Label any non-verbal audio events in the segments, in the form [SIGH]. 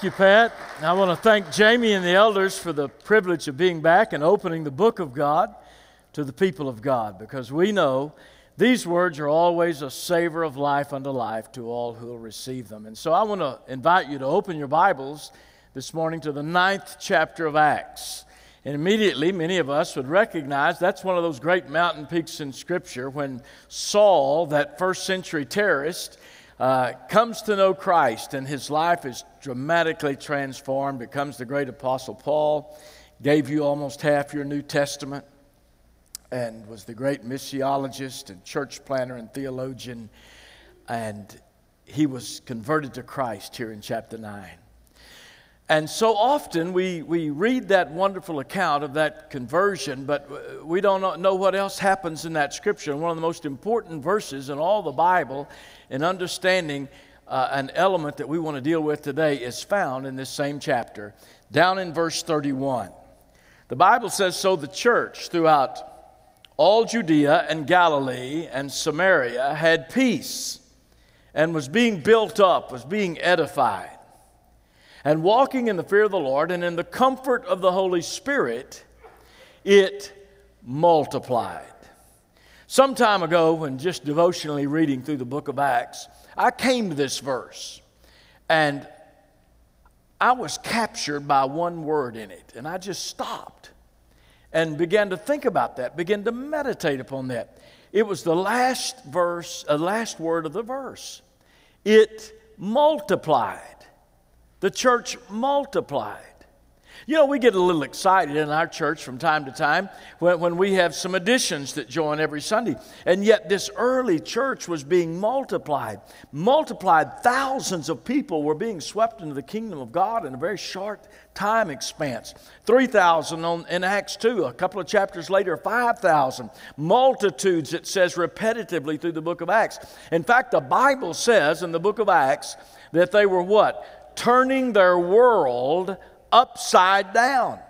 Thank you, Pat. I want to thank Jamie and the elders for the privilege of being back and opening the book of God to the people of God because we know these words are always a savor of life unto life to all who will receive them. And so I want to invite you to open your Bibles this morning to the ninth chapter of Acts. And immediately, many of us would recognize that's one of those great mountain peaks in Scripture when Saul, that first century terrorist, uh, comes to know Christ and his life is dramatically transformed, becomes the great apostle Paul, gave you almost half your New Testament, and was the great missiologist and church planter and theologian. And he was converted to Christ here in chapter 9. And so often we, we read that wonderful account of that conversion, but we don't know what else happens in that scripture. One of the most important verses in all the Bible in understanding uh, an element that we want to deal with today is found in this same chapter, down in verse 31. The Bible says So the church throughout all Judea and Galilee and Samaria had peace and was being built up, was being edified and walking in the fear of the Lord and in the comfort of the Holy Spirit, it multiplied. Some time ago, when just devotionally reading through the book of Acts, I came to this verse and I was captured by one word in it, and I just stopped and began to think about that, began to meditate upon that. It was the last verse, a uh, last word of the verse. It multiplied. The church multiplied. You know, we get a little excited in our church from time to time when, when we have some additions that join every Sunday. And yet, this early church was being multiplied. Multiplied, thousands of people were being swept into the kingdom of God in a very short time expanse. 3,000 in Acts 2, a couple of chapters later, 5,000. Multitudes, it says repetitively through the book of Acts. In fact, the Bible says in the book of Acts that they were what? Turning their world upside down.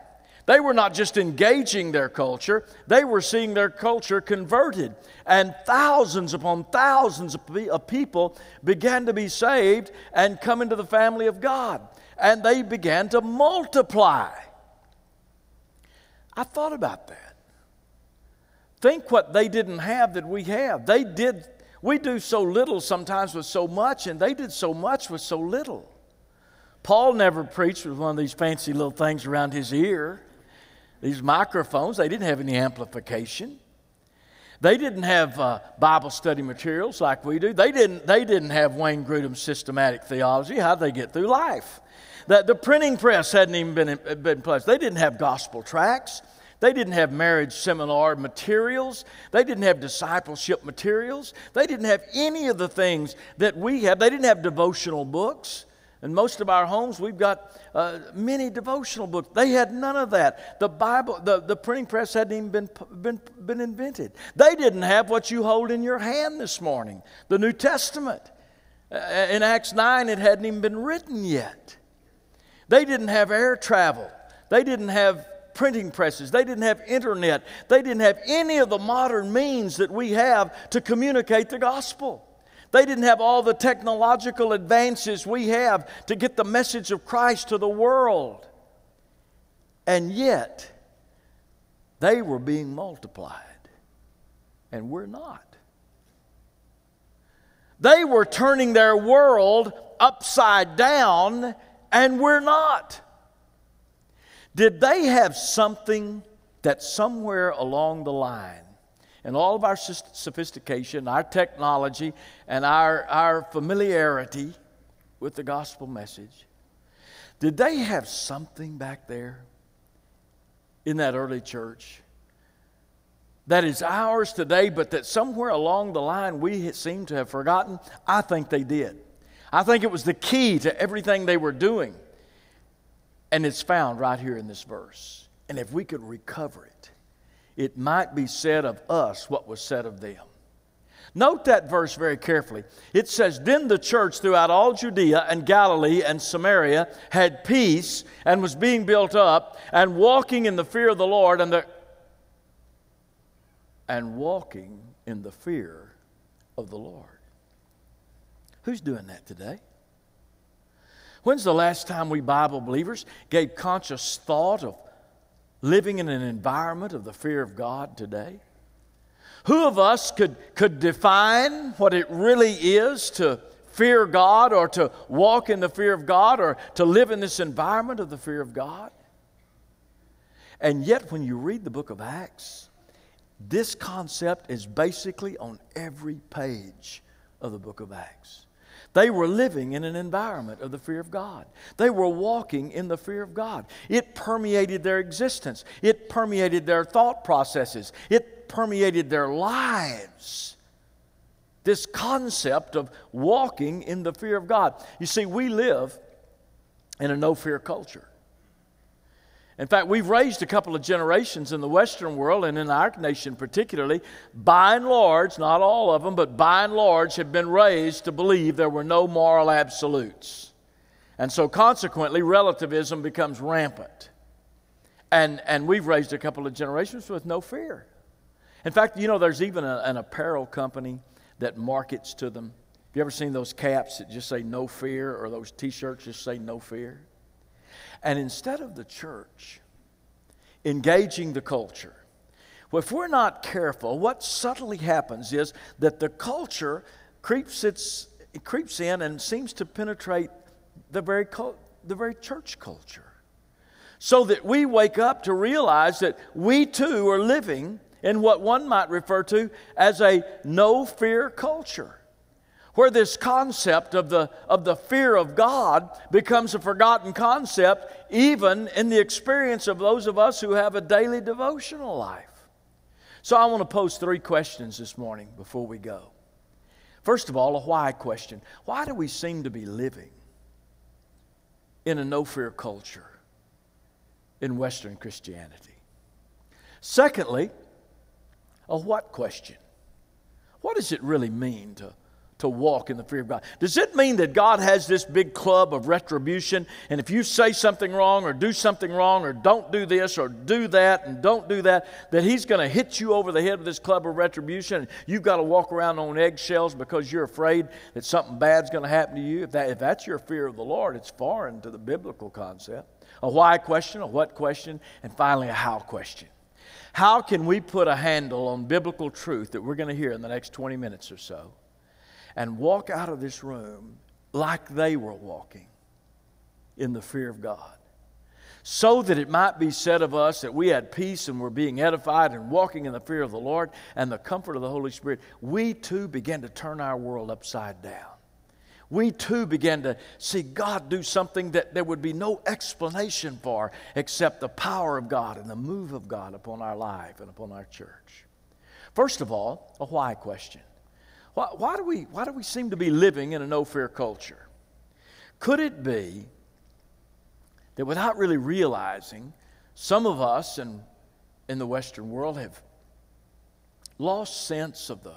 They were not just engaging their culture, they were seeing their culture converted. And thousands upon thousands of people began to be saved and come into the family of God. And they began to multiply. I thought about that. Think what they didn't have that we have. They did, we do so little sometimes with so much, and they did so much with so little. Paul never preached with one of these fancy little things around his ear. These microphones, they didn't have any amplification. They didn't have uh, Bible study materials like we do. They didn't, they didn't have Wayne Grudem's systematic theology. How'd they get through life? The, the printing press hadn't even been been in place. They didn't have gospel tracts. They didn't have marriage seminar materials. They didn't have discipleship materials. They didn't have any of the things that we have. They didn't have devotional books. In most of our homes, we've got uh, many devotional books. They had none of that. The Bible, the, the printing press hadn't even been, been, been invented. They didn't have what you hold in your hand this morning the New Testament. Uh, in Acts 9, it hadn't even been written yet. They didn't have air travel. They didn't have printing presses. They didn't have internet. They didn't have any of the modern means that we have to communicate the gospel. They didn't have all the technological advances we have to get the message of Christ to the world. And yet, they were being multiplied, and we're not. They were turning their world upside down, and we're not. Did they have something that somewhere along the line and all of our sophistication, our technology, and our, our familiarity with the gospel message, did they have something back there in that early church that is ours today, but that somewhere along the line we seem to have forgotten? I think they did. I think it was the key to everything they were doing. And it's found right here in this verse. And if we could recover it, it might be said of us what was said of them. Note that verse very carefully. It says, Then the church throughout all Judea and Galilee and Samaria had peace and was being built up and walking in the fear of the Lord and the and walking in the fear of the Lord. Who's doing that today? When's the last time we Bible believers gave conscious thought of living in an environment of the fear of God today? Who of us could, could define what it really is to fear God or to walk in the fear of God or to live in this environment of the fear of God? And yet, when you read the book of Acts, this concept is basically on every page of the book of Acts. They were living in an environment of the fear of God. They were walking in the fear of God. It permeated their existence, it permeated their thought processes, it permeated their lives. This concept of walking in the fear of God. You see, we live in a no fear culture. In fact, we've raised a couple of generations in the Western world and in our nation particularly, by and large, not all of them, but by and large, have been raised to believe there were no moral absolutes. And so consequently, relativism becomes rampant. And, and we've raised a couple of generations with no fear. In fact, you know, there's even a, an apparel company that markets to them. Have you ever seen those caps that just say no fear or those t shirts just say no fear? And instead of the church engaging the culture, well, if we're not careful, what subtly happens is that the culture creeps, its, it creeps in and seems to penetrate the very, the very church culture. So that we wake up to realize that we too are living in what one might refer to as a no fear culture where this concept of the, of the fear of God becomes a forgotten concept, even in the experience of those of us who have a daily devotional life. So, I want to pose three questions this morning before we go. First of all, a why question. Why do we seem to be living in a no fear culture in Western Christianity? Secondly, a what question. What does it really mean to to walk in the fear of God. Does it mean that God has this big club of retribution, and if you say something wrong, or do something wrong, or don't do this, or do that, and don't do that, that He's going to hit you over the head with this club of retribution, and you've got to walk around on eggshells because you're afraid that something bad's going to happen to you? If, that, if that's your fear of the Lord, it's foreign to the biblical concept. A why question, a what question, and finally a how question. How can we put a handle on biblical truth that we're going to hear in the next 20 minutes or so? And walk out of this room like they were walking in the fear of God. So that it might be said of us that we had peace and were being edified and walking in the fear of the Lord and the comfort of the Holy Spirit, we too began to turn our world upside down. We too began to see God do something that there would be no explanation for except the power of God and the move of God upon our life and upon our church. First of all, a why question. Why, why, do we, why do we seem to be living in a no fear culture? Could it be that without really realizing, some of us in, in the Western world have lost sense of the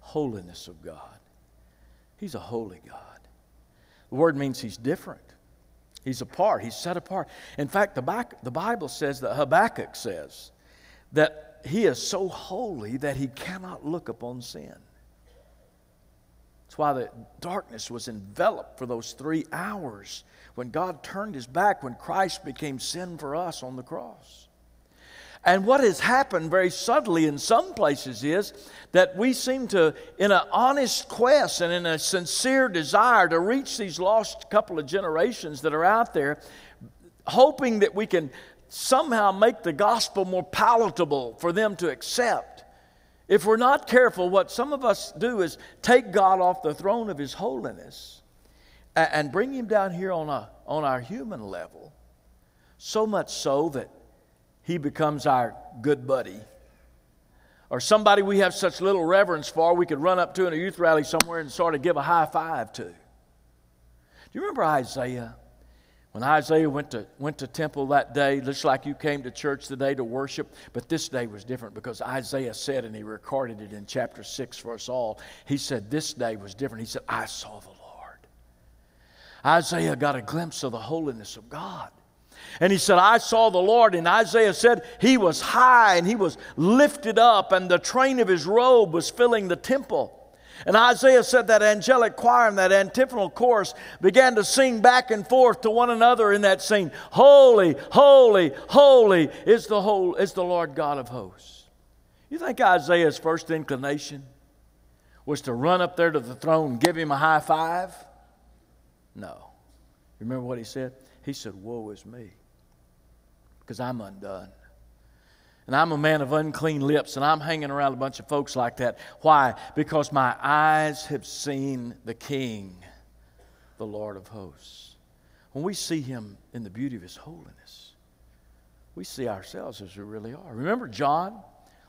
holiness of God? He's a holy God. The word means He's different. He's apart. He's set apart. In fact, the, the Bible says that Habakkuk says that he is so holy that he cannot look upon sin. That's why the darkness was enveloped for those three hours when God turned his back, when Christ became sin for us on the cross. And what has happened very subtly in some places is that we seem to, in an honest quest and in a sincere desire to reach these lost couple of generations that are out there, hoping that we can somehow make the gospel more palatable for them to accept. If we're not careful, what some of us do is take God off the throne of His holiness and bring Him down here on, a, on our human level, so much so that He becomes our good buddy. Or somebody we have such little reverence for, we could run up to in a youth rally somewhere and sort of give a high five to. Do you remember Isaiah? When Isaiah went to, went to temple that day, just like you came to church today to worship, but this day was different because Isaiah said, and he recorded it in chapter 6 for us all, he said, This day was different. He said, I saw the Lord. Isaiah got a glimpse of the holiness of God. And he said, I saw the Lord. And Isaiah said, He was high and he was lifted up, and the train of his robe was filling the temple. And Isaiah said that angelic choir and that antiphonal chorus began to sing back and forth to one another in that scene. Holy, holy, holy is the whole is the Lord God of hosts. You think Isaiah's first inclination was to run up there to the throne and give him a high five? No. Remember what he said? He said, Woe is me, because I'm undone and I'm a man of unclean lips, and I'm hanging around a bunch of folks like that. Why? Because my eyes have seen the King, the Lord of hosts. When we see him in the beauty of his holiness, we see ourselves as we really are. Remember John?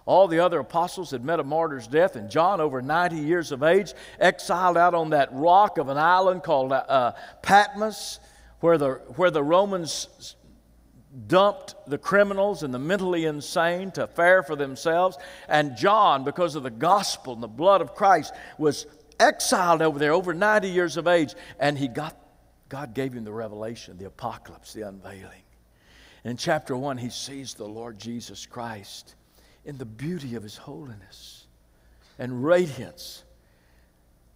All the other apostles had met a martyr's death, and John, over 90 years of age, exiled out on that rock of an island called uh, Patmos, where the, where the Romans dumped the criminals and the mentally insane to fare for themselves. And John, because of the gospel and the blood of Christ, was exiled over there, over 90 years of age. And he got, God gave him the revelation, the apocalypse, the unveiling. In chapter 1, he sees the Lord Jesus Christ in the beauty of his holiness and radiance.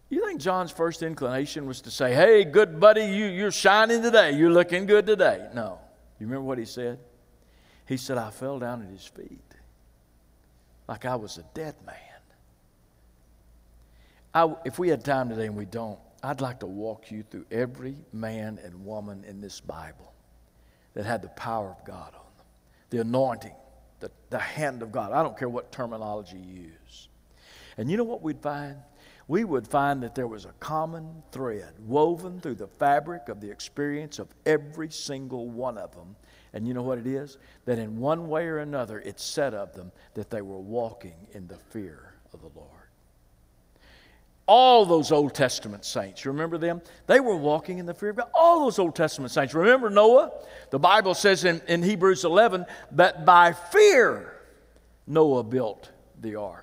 You think John's first inclination was to say, Hey, good buddy, you, you're shining today. You're looking good today. No. You remember what he said? He said, I fell down at his feet like I was a dead man. I, if we had time today and we don't, I'd like to walk you through every man and woman in this Bible that had the power of God on them, the anointing, the, the hand of God. I don't care what terminology you use. And you know what we'd find? We would find that there was a common thread woven through the fabric of the experience of every single one of them. And you know what it is? That in one way or another, it said of them that they were walking in the fear of the Lord. All those Old Testament saints, you remember them? They were walking in the fear of God. All those Old Testament saints. Remember Noah? The Bible says in, in Hebrews 11 that by fear Noah built the ark.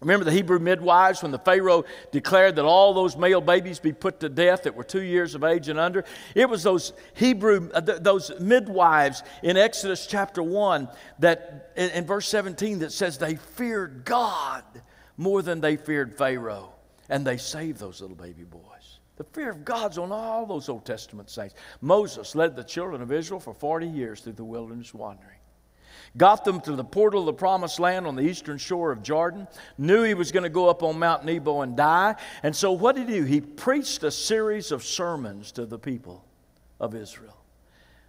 Remember the Hebrew midwives when the Pharaoh declared that all those male babies be put to death that were two years of age and under? It was those Hebrew, uh, th- those midwives in Exodus chapter 1 that, in verse 17, that says they feared God more than they feared Pharaoh. And they saved those little baby boys. The fear of God's on all those Old Testament saints. Moses led the children of Israel for 40 years through the wilderness wandering got them to the portal of the promised land on the eastern shore of Jordan, knew he was going to go up on Mount Nebo and die. And so, what did he do? He preached a series of sermons to the people of Israel.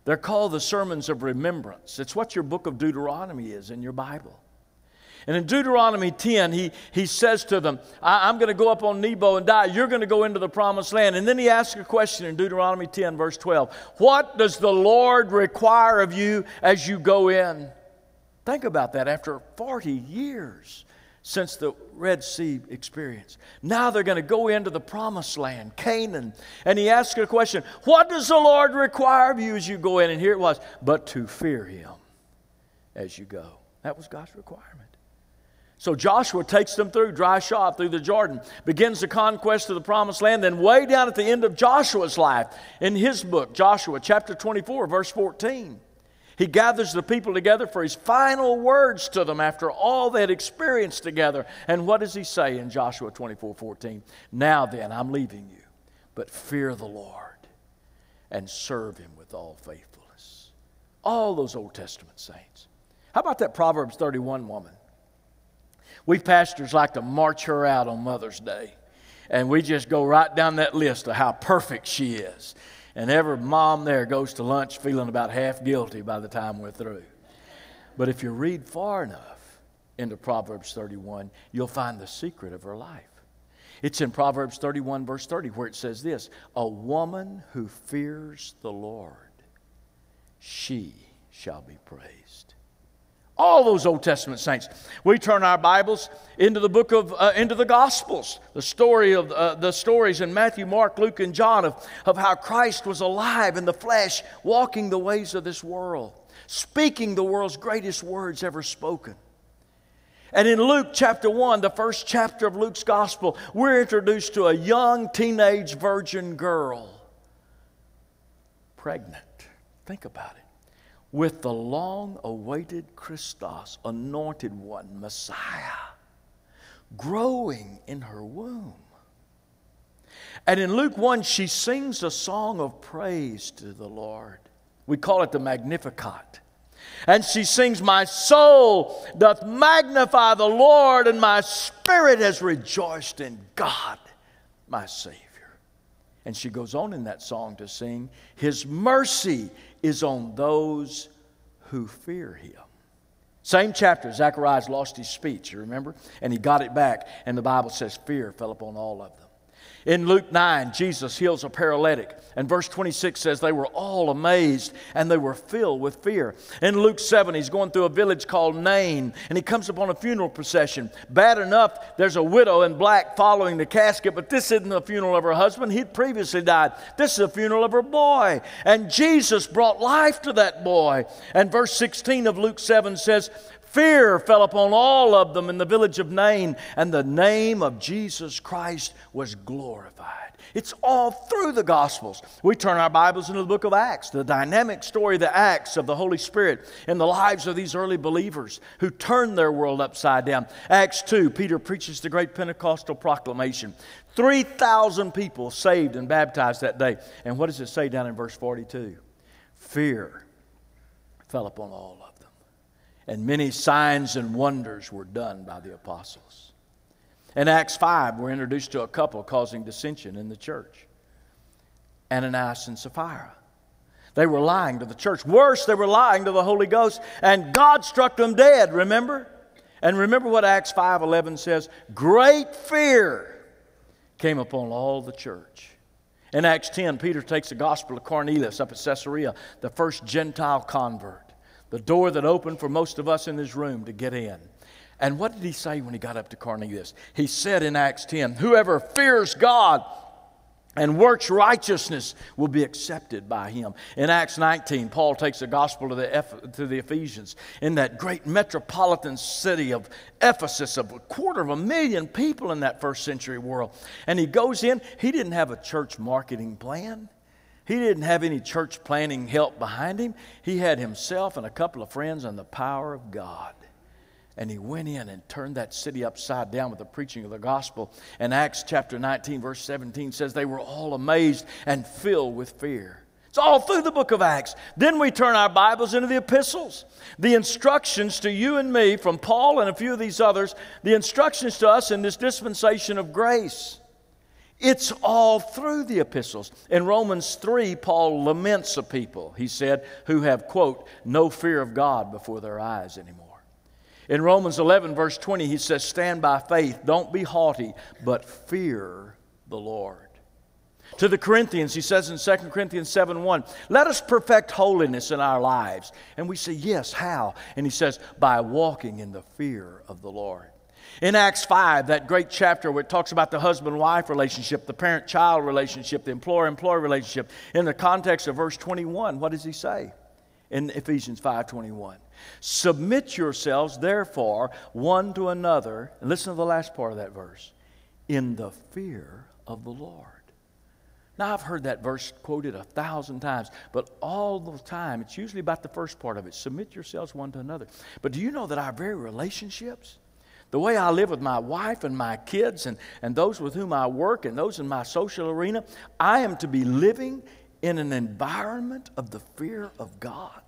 They're called the sermons of remembrance. It's what your book of Deuteronomy is in your Bible. And in Deuteronomy 10, he, he says to them, I, am going to go up on Nebo and die. You're going to go into the promised land. And then he asks a question in Deuteronomy 10, verse 12 What does the Lord require of you as you go in? Think about that after 40 years since the Red Sea experience. Now they're going to go into the promised land, Canaan. And he asked a question What does the Lord require of you as you go in? And here it was, but to fear him as you go. That was God's requirement. So Joshua takes them through dry shod through the Jordan, begins the conquest of the promised land. Then, way down at the end of Joshua's life, in his book, Joshua chapter 24, verse 14, he gathers the people together for his final words to them after all they had experienced together. And what does he say in Joshua 24 14? Now then, I'm leaving you, but fear the Lord and serve him with all faithfulness. All those Old Testament saints. How about that Proverbs 31 woman? We pastors like to march her out on Mother's Day, and we just go right down that list of how perfect she is. And every mom there goes to lunch feeling about half guilty by the time we're through. But if you read far enough into Proverbs 31, you'll find the secret of her life. It's in Proverbs 31, verse 30, where it says this A woman who fears the Lord, she shall be praised all those Old Testament saints. We turn our Bibles into the book of, uh, into the Gospels, the story of uh, the stories in Matthew, Mark, Luke, and John of, of how Christ was alive in the flesh, walking the ways of this world, speaking the world's greatest words ever spoken. And in Luke chapter 1, the first chapter of Luke's Gospel, we're introduced to a young teenage virgin girl, pregnant. Think about it with the long awaited Christos, anointed one, Messiah, growing in her womb. And in Luke 1, she sings a song of praise to the Lord. We call it the Magnificat. And she sings, My soul doth magnify the Lord, and my spirit has rejoiced in God, my Savior. And she goes on in that song to sing, His mercy is on those who fear Him. Same chapter, Zacharias lost his speech, you remember? And he got it back, and the Bible says fear fell upon all of them. In Luke 9, Jesus heals a paralytic. And verse 26 says they were all amazed and they were filled with fear. In Luke 7, he's going through a village called Nain and he comes upon a funeral procession. Bad enough, there's a widow in black following the casket, but this isn't the funeral of her husband. He'd previously died. This is the funeral of her boy. And Jesus brought life to that boy. And verse 16 of Luke 7 says, Fear fell upon all of them in the village of Nain, and the name of Jesus Christ was glorified. It's all through the Gospels. We turn our Bibles into the book of Acts, the dynamic story, the acts of the Holy Spirit in the lives of these early believers who turned their world upside down. Acts 2, Peter preaches the great Pentecostal proclamation. 3,000 people saved and baptized that day. And what does it say down in verse 42? Fear fell upon all of them and many signs and wonders were done by the apostles. In Acts 5, we're introduced to a couple causing dissension in the church Ananias and Sapphira. They were lying to the church. Worse, they were lying to the Holy Ghost, and God struck them dead, remember? And remember what Acts 5:11 says, great fear came upon all the church. In Acts 10, Peter takes the gospel of Cornelius up at Caesarea, the first Gentile convert the door that opened for most of us in this room to get in. And what did he say when he got up to Cornelius? He said in Acts 10, Whoever fears God and works righteousness will be accepted by him. In Acts 19, Paul takes the gospel to the, to the Ephesians in that great metropolitan city of Ephesus, of a quarter of a million people in that first century world. And he goes in, he didn't have a church marketing plan. He didn't have any church planning help behind him. He had himself and a couple of friends and the power of God. And he went in and turned that city upside down with the preaching of the gospel. And Acts chapter 19, verse 17 says they were all amazed and filled with fear. It's all through the book of Acts. Then we turn our Bibles into the epistles. The instructions to you and me from Paul and a few of these others, the instructions to us in this dispensation of grace. It's all through the epistles. In Romans 3, Paul laments a people, he said, who have, quote, no fear of God before their eyes anymore. In Romans 11, verse 20, he says, Stand by faith, don't be haughty, but fear the Lord. To the Corinthians, he says in 2 Corinthians 7 1, let us perfect holiness in our lives. And we say, Yes, how? And he says, By walking in the fear of the Lord. In Acts 5, that great chapter where it talks about the husband wife relationship, the parent child relationship, the employer employee relationship, in the context of verse 21, what does he say? In Ephesians 5:21. Submit yourselves therefore one to another, and listen to the last part of that verse, in the fear of the Lord. Now, I've heard that verse quoted a thousand times, but all the time, it's usually about the first part of it submit yourselves one to another. But do you know that our very relationships, the way I live with my wife and my kids and, and those with whom I work and those in my social arena, I am to be living in an environment of the fear of God.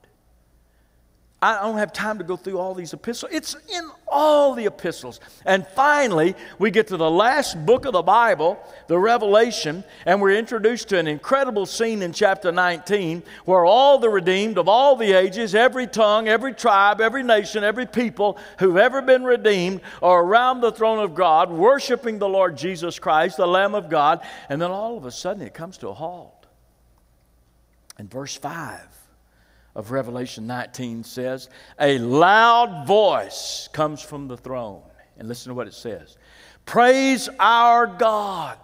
I don't have time to go through all these epistles. It's in all the epistles. And finally, we get to the last book of the Bible, the Revelation, and we're introduced to an incredible scene in chapter 19 where all the redeemed of all the ages, every tongue, every tribe, every nation, every people who've ever been redeemed are around the throne of God, worshiping the Lord Jesus Christ, the Lamb of God. And then all of a sudden, it comes to a halt. In verse 5, of Revelation 19 says, A loud voice comes from the throne. And listen to what it says Praise our God,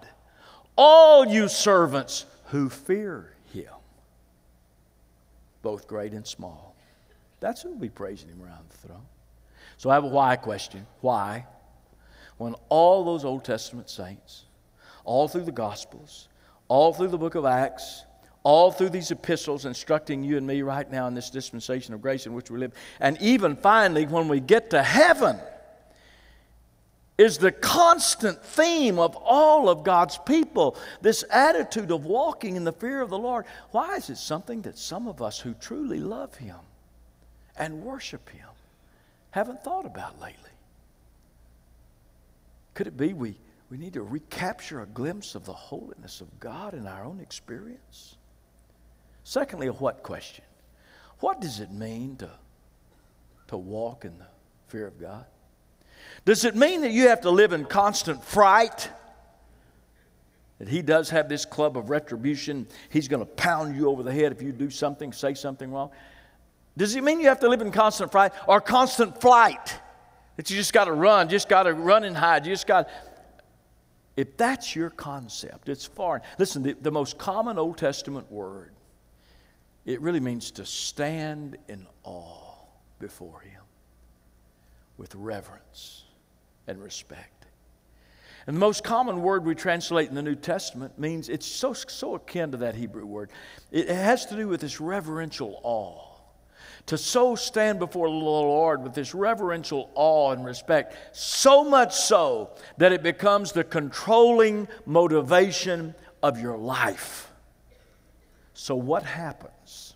all you servants who fear him, both great and small. That's who will be praising him around the throne. So I have a why question. Why? When all those Old Testament saints, all through the Gospels, all through the book of Acts, all through these epistles instructing you and me right now in this dispensation of grace in which we live. And even finally, when we get to heaven, is the constant theme of all of God's people. This attitude of walking in the fear of the Lord. Why is it something that some of us who truly love Him and worship Him haven't thought about lately? Could it be we, we need to recapture a glimpse of the holiness of God in our own experience? Secondly, a what question? What does it mean to, to walk in the fear of God? Does it mean that you have to live in constant fright? That he does have this club of retribution. He's going to pound you over the head if you do something, say something wrong. Does it mean you have to live in constant fright or constant flight? That you just got to run, just got to run and hide. You just got. If that's your concept, it's foreign. Listen, the, the most common Old Testament word, it really means to stand in awe before Him with reverence and respect. And the most common word we translate in the New Testament means it's so, so akin to that Hebrew word. It has to do with this reverential awe to so stand before the Lord with this reverential awe and respect, so much so that it becomes the controlling motivation of your life. So, what happens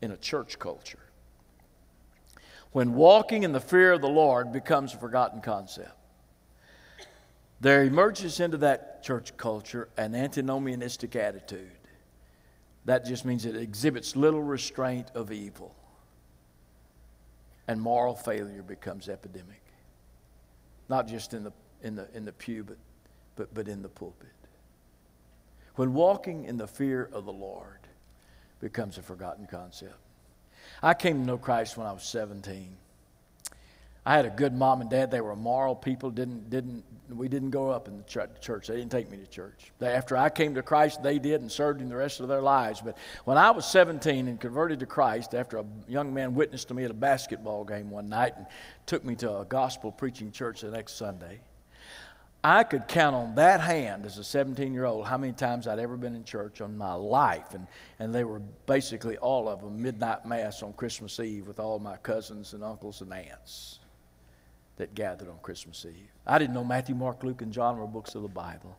in a church culture when walking in the fear of the Lord becomes a forgotten concept? There emerges into that church culture an antinomianistic attitude. That just means it exhibits little restraint of evil and moral failure becomes epidemic. Not just in the, in the, in the pew, but, but, but in the pulpit. When walking in the fear of the Lord becomes a forgotten concept. I came to know Christ when I was 17. I had a good mom and dad. They were moral people. Didn't, didn't, we didn't go up in the church. They didn't take me to church. They, after I came to Christ, they did and served Him the rest of their lives. But when I was 17 and converted to Christ, after a young man witnessed to me at a basketball game one night and took me to a gospel preaching church the next Sunday, I could count on that hand as a 17 year old how many times I'd ever been in church on my life. And, and they were basically all of them midnight mass on Christmas Eve with all my cousins and uncles and aunts that gathered on Christmas Eve. I didn't know Matthew, Mark, Luke, and John were books of the Bible.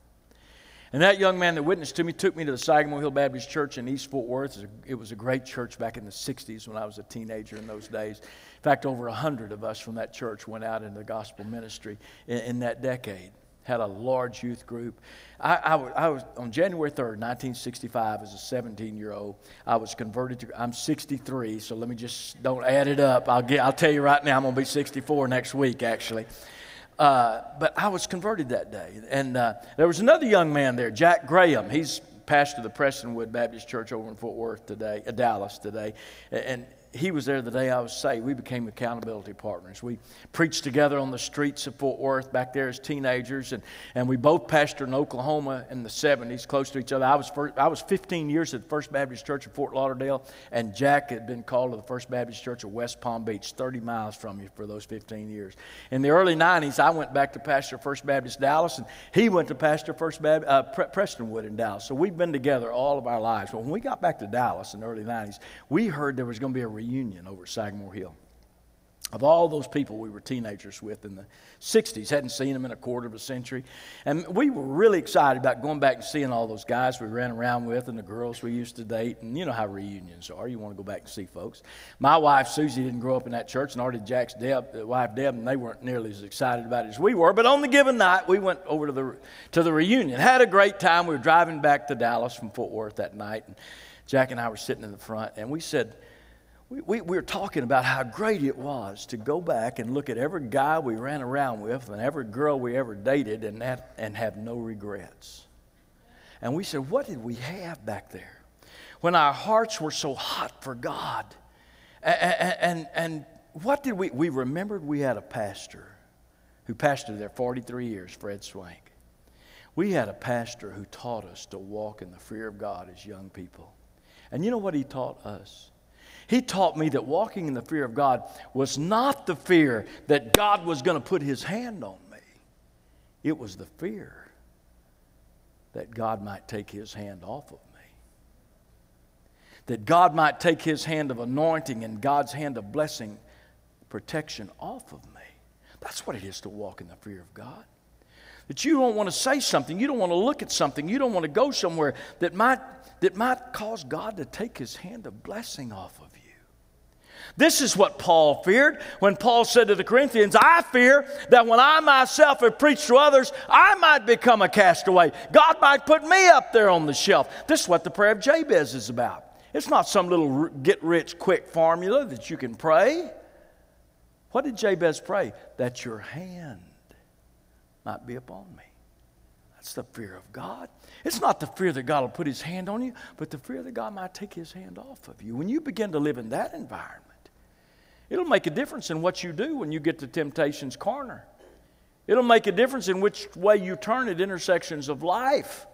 And that young man that witnessed to me took me to the Sagamore Hill Baptist Church in East Fort Worth. It was a great church back in the 60s when I was a teenager in those days. In fact, over 100 of us from that church went out into the gospel ministry in, in that decade had a large youth group. I, I, I, was on January 3rd, 1965, as a 17 year old. I was converted to, I'm 63, so let me just don't add it up. I'll, get, I'll tell you right now, I'm going to be 64 next week, actually. Uh, but I was converted that day. And uh, there was another young man there, Jack Graham. He's pastor of the Prestonwood Baptist Church over in Fort Worth today, uh, Dallas today. And he was there the day I was saved. We became accountability partners. We preached together on the streets of Fort Worth back there as teenagers, and, and we both pastored in Oklahoma in the 70s, close to each other. I was, first, I was 15 years at First Baptist Church of Fort Lauderdale, and Jack had been called to the First Baptist Church of West Palm Beach, 30 miles from you for those 15 years. In the early 90s, I went back to pastor First Baptist Dallas, and he went to pastor First Baptist, uh, Prestonwood in Dallas. So we've been together all of our lives. But when we got back to Dallas in the early 90s, we heard there was going to be a reunion over Sagamore Hill. Of all those people we were teenagers with in the 60s, hadn't seen them in a quarter of a century. And we were really excited about going back and seeing all those guys we ran around with and the girls we used to date. And you know how reunions are. You want to go back and see folks. My wife, Susie, didn't grow up in that church, nor did Jack's Deb, uh, wife, Deb, and they weren't nearly as excited about it as we were. But on the given night, we went over to the, to the reunion. Had a great time. We were driving back to Dallas from Fort Worth that night. And Jack and I were sitting in the front, and we said, we, we, we, were talking about how great it was to go back and look at every guy we ran around with and every girl we ever dated and, that, and have no regrets. And we said, What did we have back there? When our hearts were so hot for God. And, and, and what did we? We remembered we had a pastor who pastored there 43 years, Fred Swank. We had a pastor who taught us to walk in the fear of God as young people. And you know what he taught us? He taught me that walking in the fear of God was not the fear that God was going to put his hand on me, it was the fear that God might take his hand off of me. That God might take his hand of anointing and God's hand of blessing, protection off of me. That's what it is to walk in the fear of God. That you don't want to say something, you don't want to look at something, you don't want to go somewhere that might, that might cause God to take his hand of blessing off of you. This is what Paul feared when Paul said to the Corinthians, I fear that when I myself have preached to others, I might become a castaway. God might put me up there on the shelf. This is what the prayer of Jabez is about. It's not some little get rich quick formula that you can pray. What did Jabez pray? That your hand might be upon me. That's the fear of God. It's not the fear that God will put his hand on you, but the fear that God might take his hand off of you. When you begin to live in that environment, it'll make a difference in what you do when you get to temptation's corner. It'll make a difference in which way you turn at intersections of life.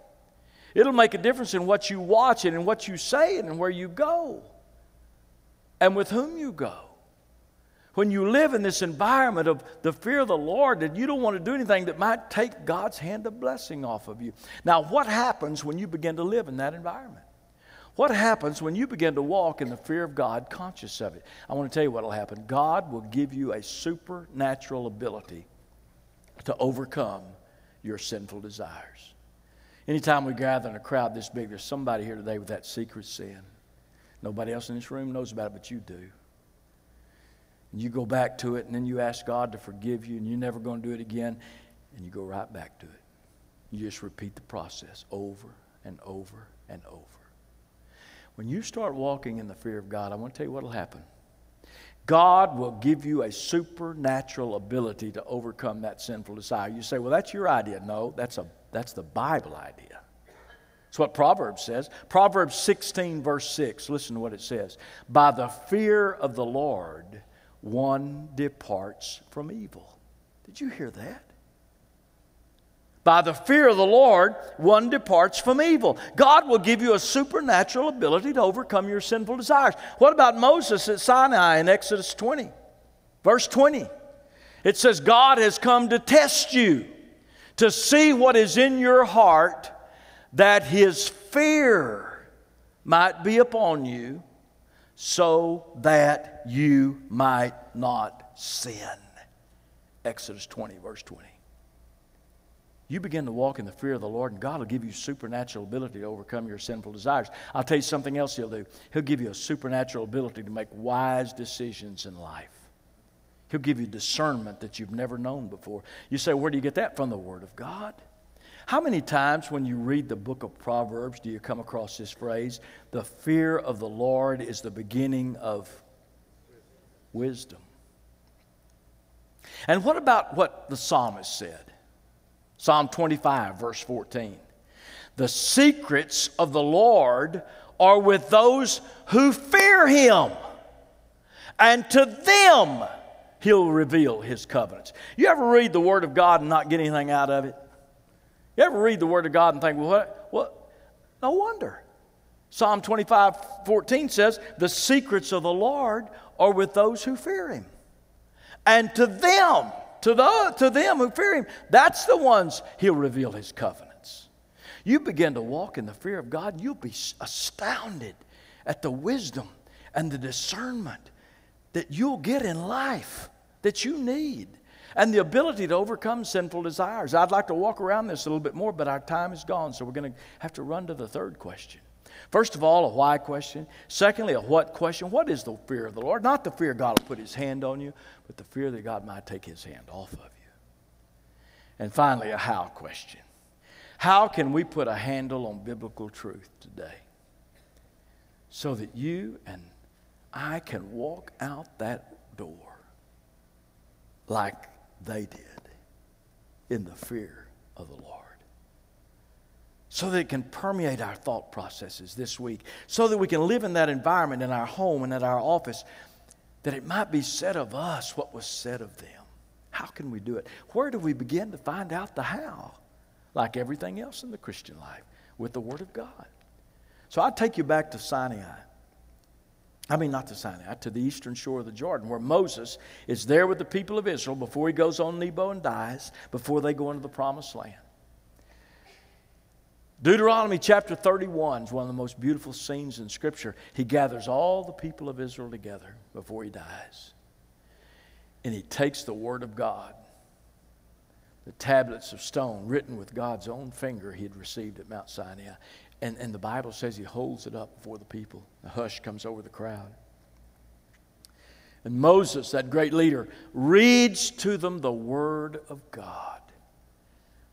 It'll make a difference in what you watch and in what you say and where you go and with whom you go when you live in this environment of the fear of the Lord, that you don't want to do anything that might take God's hand of blessing off of you. Now, what happens when you begin to live in that environment? What happens when you begin to walk in the fear of God, conscious of it? I want to tell you what will happen. God will give you a supernatural ability to overcome your sinful desires. Anytime we gather in a crowd this big, there's somebody here today with that secret sin. Nobody else in this room knows about it, but you do. And you go back to it, and then you ask God to forgive you, and you're never going to do it again, and you go right back to it. You just repeat the process over and over and over. When you start walking in the fear of God, I want to tell you what will happen. God will give you a supernatural ability to overcome that sinful desire. You say, well, that's your idea. No, that's, a, that's the Bible idea. It's what Proverbs says. Proverbs 16, verse 6. Listen to what it says. By the fear of the Lord, one departs from evil. Did you hear that? By the fear of the Lord, one departs from evil. God will give you a supernatural ability to overcome your sinful desires. What about Moses at Sinai in Exodus 20? Verse 20. It says, God has come to test you, to see what is in your heart, that his fear might be upon you so that you might not sin. Exodus 20, verse 20. You begin to walk in the fear of the Lord, and God will give you supernatural ability to overcome your sinful desires. I'll tell you something else He'll do. He'll give you a supernatural ability to make wise decisions in life. He'll give you discernment that you've never known before. You say, Where do you get that? From the Word of God. How many times when you read the book of Proverbs do you come across this phrase? The fear of the Lord is the beginning of wisdom. And what about what the psalmist said? Psalm 25, verse 14. The secrets of the Lord are with those who fear him, and to them he'll reveal his covenants. You ever read the Word of God and not get anything out of it? You ever read the Word of God and think, well, what? what? No wonder. Psalm 25 14 says, The secrets of the Lord are with those who fear Him. And to them, to, the, to them who fear Him, that's the ones He'll reveal His covenants. You begin to walk in the fear of God, you'll be astounded at the wisdom and the discernment that you'll get in life that you need and the ability to overcome sinful desires. I'd like to walk around this a little bit more, but our time is gone, so we're going to have to run to the third question. First of all, a why question. Secondly, a what question. What is the fear of the Lord? Not the fear God will put his hand on you, but the fear that God might take his hand off of you. And finally, a how question. How can we put a handle on biblical truth today so that you and I can walk out that door like they did in the fear of the Lord. So that it can permeate our thought processes this week, so that we can live in that environment in our home and at our office, that it might be said of us what was said of them. How can we do it? Where do we begin to find out the how? Like everything else in the Christian life, with the Word of God. So i take you back to Sinai. I mean, not to Sinai, to the eastern shore of the Jordan, where Moses is there with the people of Israel before he goes on Nebo and dies, before they go into the promised land. Deuteronomy chapter 31 is one of the most beautiful scenes in Scripture. He gathers all the people of Israel together before he dies. and he takes the Word of God, the tablets of stone written with God's own finger he had received at Mount Sinai. And, and the Bible says he holds it up before the people. A hush comes over the crowd. And Moses, that great leader, reads to them the Word of God.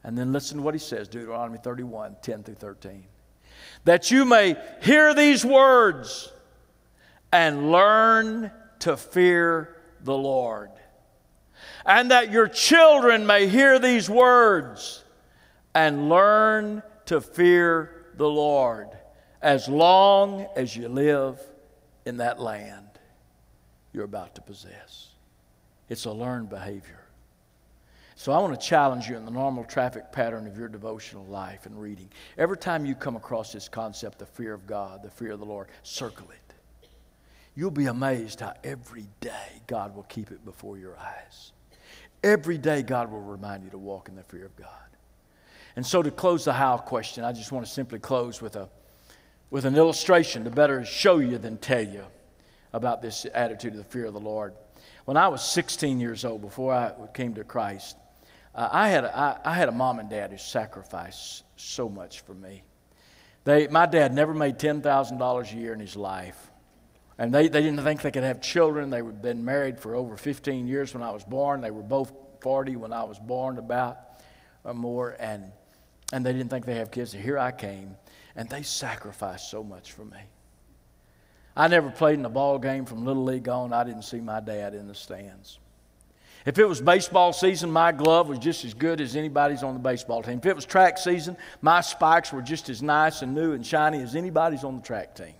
And then listen to what he says Deuteronomy 31 10 through 13. That you may hear these words and learn to fear the Lord. And that your children may hear these words and learn to fear the Lord as long as you live in that land you're about to possess. It's a learned behavior. So I want to challenge you in the normal traffic pattern of your devotional life and reading. Every time you come across this concept, the fear of God, the fear of the Lord, circle it. You'll be amazed how every day God will keep it before your eyes. Every day God will remind you to walk in the fear of God. And so to close the how question, I just want to simply close with a with an illustration to better show you than tell you about this attitude of the fear of the Lord. When I was 16 years old, before I came to Christ, uh, I, had a, I, I had a mom and dad who sacrificed so much for me. They, my dad never made $10,000 a year in his life. And they, they didn't think they could have children. They had been married for over 15 years when I was born. They were both 40 when I was born, about or more. And, and they didn't think they have kids. So here I came, and they sacrificed so much for me. I never played in a ball game from Little League on. I didn't see my dad in the stands. If it was baseball season, my glove was just as good as anybody's on the baseball team. If it was track season, my spikes were just as nice and new and shiny as anybody's on the track team.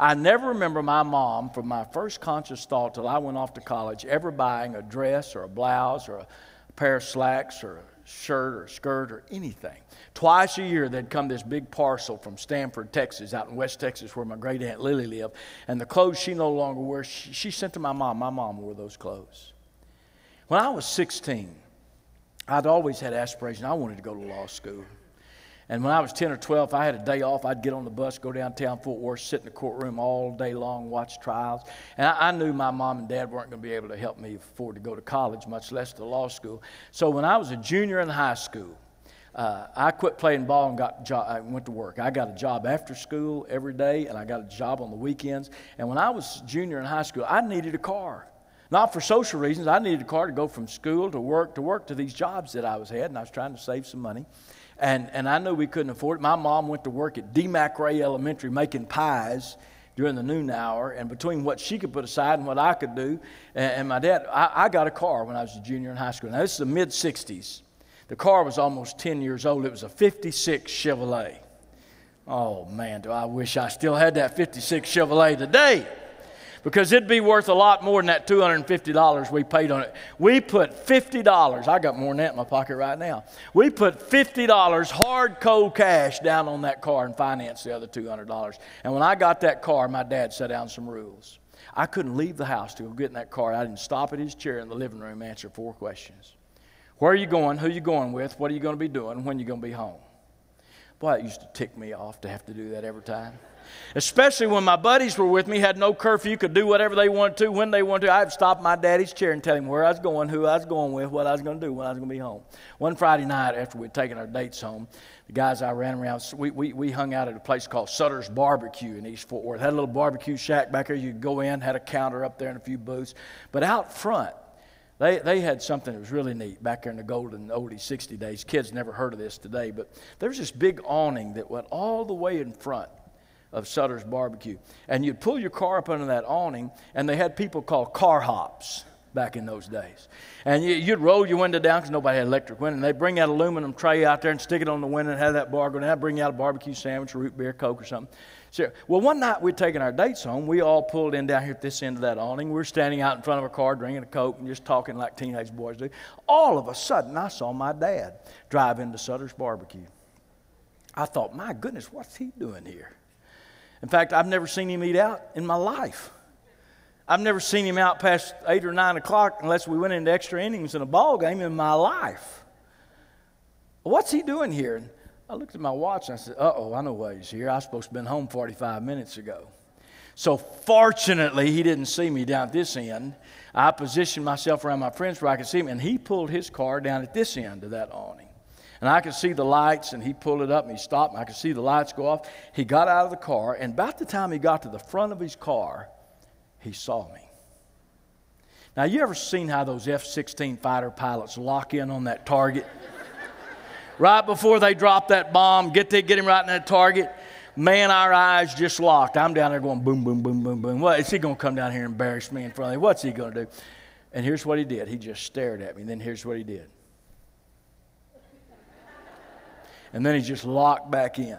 I never remember my mom, from my first conscious thought till I went off to college, ever buying a dress or a blouse or a pair of slacks or a shirt or a skirt or anything. Twice a year, they'd come this big parcel from Stamford, Texas, out in West Texas, where my great aunt Lily lived. And the clothes she no longer wore, she, she sent to my mom. My mom wore those clothes. When I was 16, I'd always had aspirations. I wanted to go to law school. And when I was 10 or 12, if I had a day off, I'd get on the bus, go downtown Fort Worth, sit in the courtroom all day long, watch trials. And I, I knew my mom and dad weren't going to be able to help me afford to go to college, much less to law school. So when I was a junior in high school, uh, I quit playing ball and got job, I went to work. I got a job after school every day, and I got a job on the weekends. And when I was junior in high school, I needed a car. Not for social reasons. I needed a car to go from school to work to work to these jobs that I was had, and I was trying to save some money. And, and I knew we couldn't afford it. My mom went to work at D. McRae Elementary making pies during the noon hour. And between what she could put aside and what I could do, and, and my dad, I, I, got a car when I was a junior in high school. Now, this is the mid 60s. The car was almost 10 years old. It was a 56 Chevrolet. Oh, man, do I wish I still had that 56 Chevrolet today because it'd be worth a lot more than that $250 we paid on it. We put $50, I got more than that in my pocket right now. We put $50 hard cold cash down on that car and financed the other $200. And when I got that car, my dad set down some rules. I couldn't leave the house to go get in that car. I didn't stop at his chair in the living room and answer four questions. Where are you going? Who are you going with? What are you going to be doing? When are you going to be home? Boy, it used to tick me off to have to do that every time. Especially when my buddies were with me, had no curfew, could do whatever they wanted to, when they wanted to. I'd stop my daddy's chair and tell him where I was going, who I was going with, what I was going to do, when I was going to be home. One Friday night, after we'd taken our dates home, the guys I ran around, we, we, we hung out at a place called Sutter's Barbecue in East Fort Worth. Had a little barbecue shack back there. You could go in, had a counter up there and a few booths. But out front, they, they had something that was really neat back there in the golden oldie 60 days. Kids never heard of this today, but there's this big awning that went all the way in front of Sutter's Barbecue. And you'd pull your car up under that awning, and they had people called car hops back in those days. And you'd roll your window down because nobody had electric window. And they'd bring that aluminum tray out there and stick it on the window and have that bar go down. I'd bring out a barbecue sandwich, root beer, Coke, or something. So, well, one night we'd taken our dates home. We all pulled in down here at this end of that awning. We were standing out in front of a car drinking a Coke and just talking like teenage boys do. All of a sudden, I saw my dad drive into Sutter's Barbecue. I thought, my goodness, what's he doing here? In fact, I've never seen him eat out in my life. I've never seen him out past eight or nine o'clock unless we went into extra innings in a ball game in my life. What's he doing here? I looked at my watch and I said, uh oh, I know why he's here. I was supposed to have been home 45 minutes ago. So, fortunately, he didn't see me down at this end. I positioned myself around my friends where I could see him, and he pulled his car down at this end of that awning. And I could see the lights, and he pulled it up and he stopped, and I could see the lights go off. He got out of the car, and about the time he got to the front of his car, he saw me. Now, you ever seen how those F 16 fighter pilots lock in on that target? [LAUGHS] right before they drop that bomb, get, they, get him right in that target. Man, our eyes just locked. I'm down there going boom, boom, boom, boom, boom. What is he going to come down here and embarrass me in front of me? What's he going to do? And here's what he did. He just stared at me. And then here's what he did. And then he just locked back in.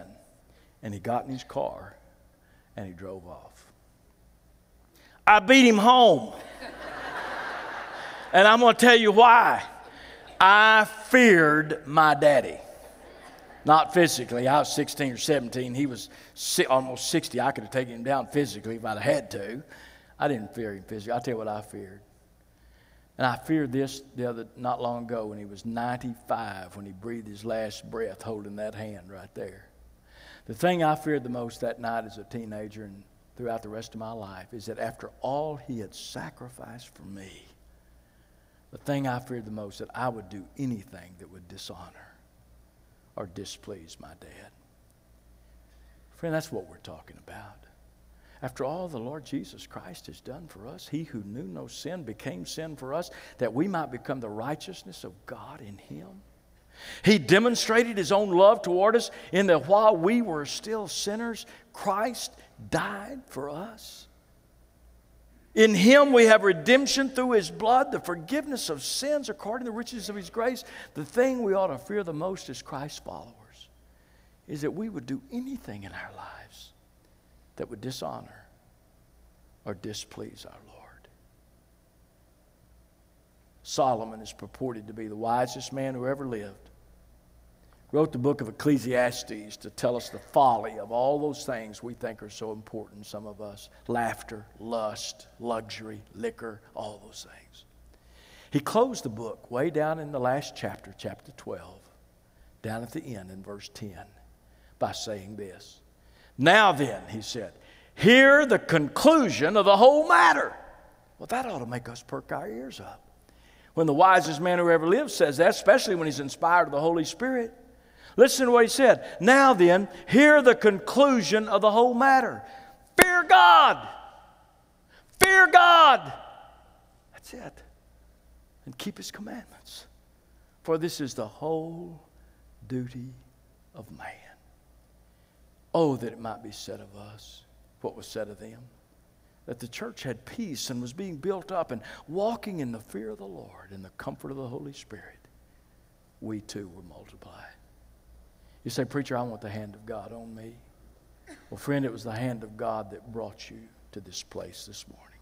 And he got in his car and he drove off. I beat him home. and I'm going to tell you why. I feared my daddy. Not physically. I was 16 or 17. He was almost 60. I could have taken him down physically if I'd had to. I didn't fear him physically. I'll tell you what I feared. And I feared this the other not long ago when he was 95 when he breathed his last breath holding that hand right there. The thing I feared the most that night as a teenager and throughout the rest of my life is that after all he had sacrificed for me, the thing I feared the most that I would do anything that would dishonor or displease my dad. Friend, that's what we're talking about. After all the Lord Jesus Christ has done for us, he who knew no sin became sin for us that we might become the righteousness of God in him. He demonstrated his own love toward us in that while we were still sinners, Christ died for us. In him we have redemption through his blood, the forgiveness of sins according to the riches of his grace. The thing we ought to fear the most as Christ's followers is that we would do anything in our lives that would dishonor or displease our Lord. Solomon is purported to be the wisest man who ever lived wrote the book of Ecclesiastes to tell us the folly of all those things we think are so important, some of us laughter, lust, luxury, liquor, all those things. He closed the book way down in the last chapter, chapter 12, down at the end in verse 10, by saying this. Now then, he said, hear the conclusion of the whole matter. Well, that ought to make us perk our ears up. When the wisest man who ever lived says that, especially when he's inspired of the Holy Spirit. Listen to what he said. Now then, hear the conclusion of the whole matter fear God. Fear God. That's it. And keep his commandments. For this is the whole duty of man. Oh, that it might be said of us what was said of them. That the church had peace and was being built up and walking in the fear of the Lord and the comfort of the Holy Spirit. We too were multiplied. You say, Preacher, I want the hand of God on me. Well, friend, it was the hand of God that brought you to this place this morning.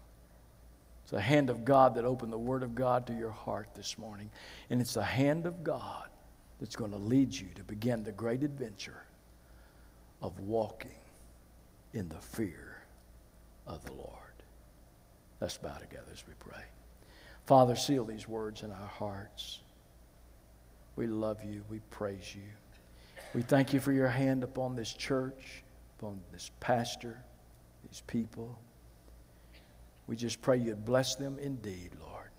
It's the hand of God that opened the Word of God to your heart this morning. And it's the hand of God that's going to lead you to begin the great adventure of walking in the fear of the Lord. Let's bow together as we pray. Father, seal these words in our hearts. We love you. We praise you. We thank you for your hand upon this church, upon this pastor, these people. We just pray you'd bless them indeed, Lord.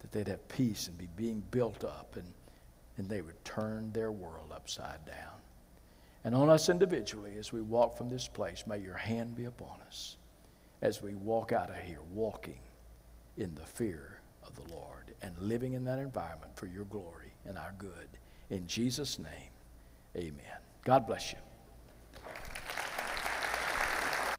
That they'd have peace and be being built up and, and they would turn their world upside down. And on us individually, as we walk from this place, may your hand be upon us as we walk out of here, walking in the fear of the Lord and living in that environment for your glory and our good. In Jesus' name, amen. God bless you.